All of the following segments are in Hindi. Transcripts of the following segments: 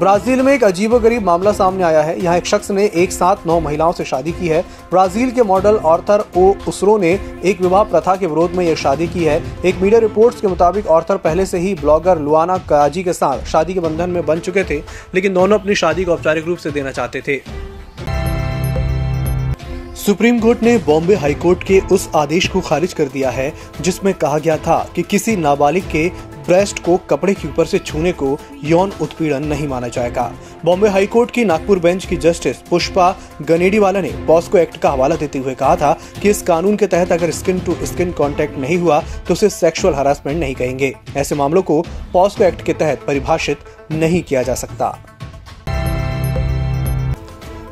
ब्राज़ील में एक अजीबोगरीब मामला सामने आया है। यहाँ एक शख्स ने एक साथ नौ महिलाओं से शादी की है। ब्राज़ील के मॉडल ऑर्थर ओ उसरो ने एक विवाह प्रथा के विरोध में यह शादी की है। एक मीडिया रिपोर्ट्स के मुताबिक ऑर्थर पहले से ही ब्लॉगर लुआना काजी के साथ शादी के बंधन में बन चुके थे, लेकिन दोनों अपनी शादी को औपचारिक रूप से देना चाहते थे। सुप्रीम कोर्ट ने बॉम्बे हाईकोर्ट के उस आदेश को खारिज कर दिया है, जिसमें कहा गया था कि किसी नाबालिग के ब्रेस्ट को कपड़े के ऊपर से छूने को यौन उत्पीड़न नहीं माना जाएगा। बॉम्बे हाईकोर्ट की नागपुर बेंच की जस्टिस पुष्पा गनेडीवाला ने पॉस्को एक्ट का हवाला देते हुए कहा था कि इस कानून के तहत अगर स्किन टू स्किन कांटेक्ट नहीं हुआ तो उसे सेक्सुअल हरासमेंट नहीं कहेंगे। ऐसे मामलों को पॉस्को एक्ट के तहत परिभाषित नहीं किया जा सकता।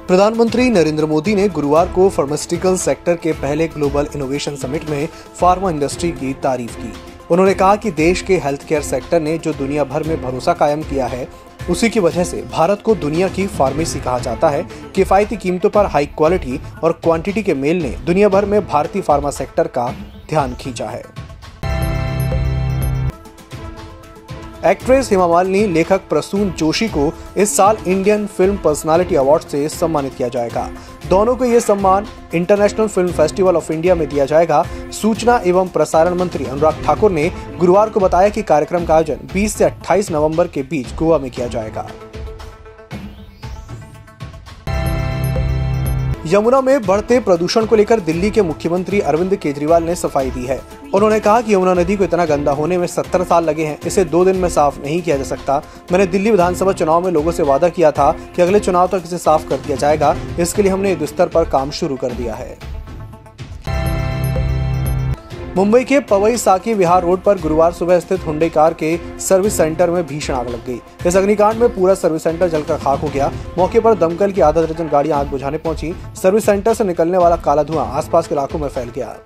प्रधानमंत्री नरेंद्र मोदी ने गुरुवार को फार्मास्यूटिकल सेक्टर के पहले ग्लोबल इनोवेशन समिट में फार्मा इंडस्ट्री की तारीफ़ की। उन्होंने कहा कि देश के हेल्थ केयर सेक्टर ने जो दुनिया भर में भरोसा कायम किया है, उसी की वजह से भारत को दुनिया की फार्मेसी कहा जाता है। किफायती कीमतों पर हाई क्वालिटी और क्वांटिटी के मेल ने दुनिया भर में भारतीय फार्मा सेक्टर का ध्यान खींचा है। एक्ट्रेस हेमा मालिनी, लेखक प्रसून जोशी को इस साल इंडियन फ़िल्म पर्सनालिटी अवार्ड से सम्मानित किया जाएगा। दोनों को यह सम्मान international film festival of India में दिया जाएगा। सूचना एवं प्रसारण मंत्री अनुराग ठाकुर ने गुरुवार को बताया कि कार्यक्रम का आयोजन 20 से 28 नवंबर के बीच गोवा में किया जाएगा। यमुना में बढ़ते प्रदूषण को लेकर दिल्ली के मुख्यमंत्री अरविंद केजरीवाल ने सफ़ाई दी है। उन्होंने कहा कि यमुना नदी को इतना गंदा होने में सत्तर साल लगे हैं। इसे दो दिन में साफ़ नहीं किया जा सकता। मैंने दिल्ली विधानसभा चुनाव में लोगों से वादा किया था कि अगले चुनाव तक इसे साफ़ कर दिया जाएगा। इसके लिए हमने युद्ध स्तर पर काम शुरू कर दिया है। मुंबई के पवई साकी विहार रोड पर गुरुवार सुबह स्थित हुंडई कार के सर्विस सेंटर में भीषण आग लग गई। इस अग्निकांड में पूरा सर्विस सेंटर जलकर खाक हो गया। मौके पर दमकल की आधा दर्जन गाड़ियाँ आग बुझाने पहुँची। सर्विस सेंटर से निकलने वाला काला धुआँ आसपास के इलाकों में फैल गया।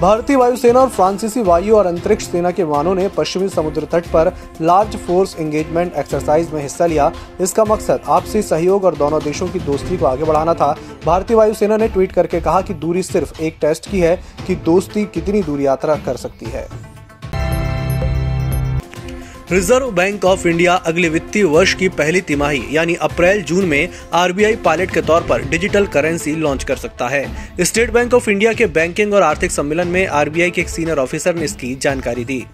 भारतीय वायुसेना और फ्रांसीसी वायु और अंतरिक्ष सेना के वाहनों ने पश्चिमी समुद्र तट पर लार्ज फोर्स एंगेजमेंट एक्सरसाइज में हिस्सा लिया। इसका मकसद आपसी सहयोग और दोनों देशों की दोस्ती को आगे बढ़ाना था। भारतीय वायुसेना ने ट्वीट करके कहा कि दूरी सिर्फ़ एक टेस्ट की है कि दोस्ती कितनी दूर यात्रा कर सकती है। रिज़र्व बैंक ऑफ़ इंडिया अगले वित्तीय वर्ष की पहली तिमाही, यानी अप्रैल, जून में आरबीआई पायलट के तौर पर डिजिटल करेंसी लॉन्च कर सकता है। स्टेट बैंक ऑफ़ इंडिया के बैंकिंग और आर्थिक सम्मेलन में आरबीआई के एक सीनियर ऑफिसर ने इसकी जानकारी दी।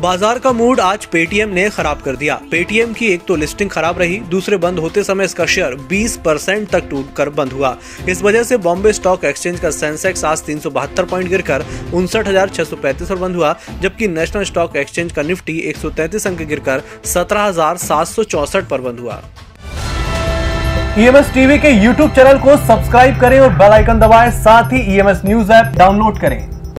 बाज़ार का मूड आज पेटीएम ने खराब कर दिया। पेटीएम की एक तो लिस्टिंग खराब रही, दूसरे बंद होते समय इसका शेयर 20 परसेंट तक टूट कर बंद हुआ। इस वजह से बॉम्बे स्टॉक एक्सचेंज का सेंसेक्स आज तीन सौ बहत्तर पॉइंट गिरकर उनसठ हज़ार छह सौ पर बंद हुआ, जबकि नेशनल स्टॉक एक्सचेंज का निफ्टी एक अंक गिरकर सत्रह हज़ार सात सौ चौसठ पर बंद हुआ। ईएमएस टीवी के यूट्यूब चैनल को सब्सक्राइब करें और बेल आइकन दबाएँ, साथ ही ईएमएस न्यूज़ ऐप डाउनलोड करें।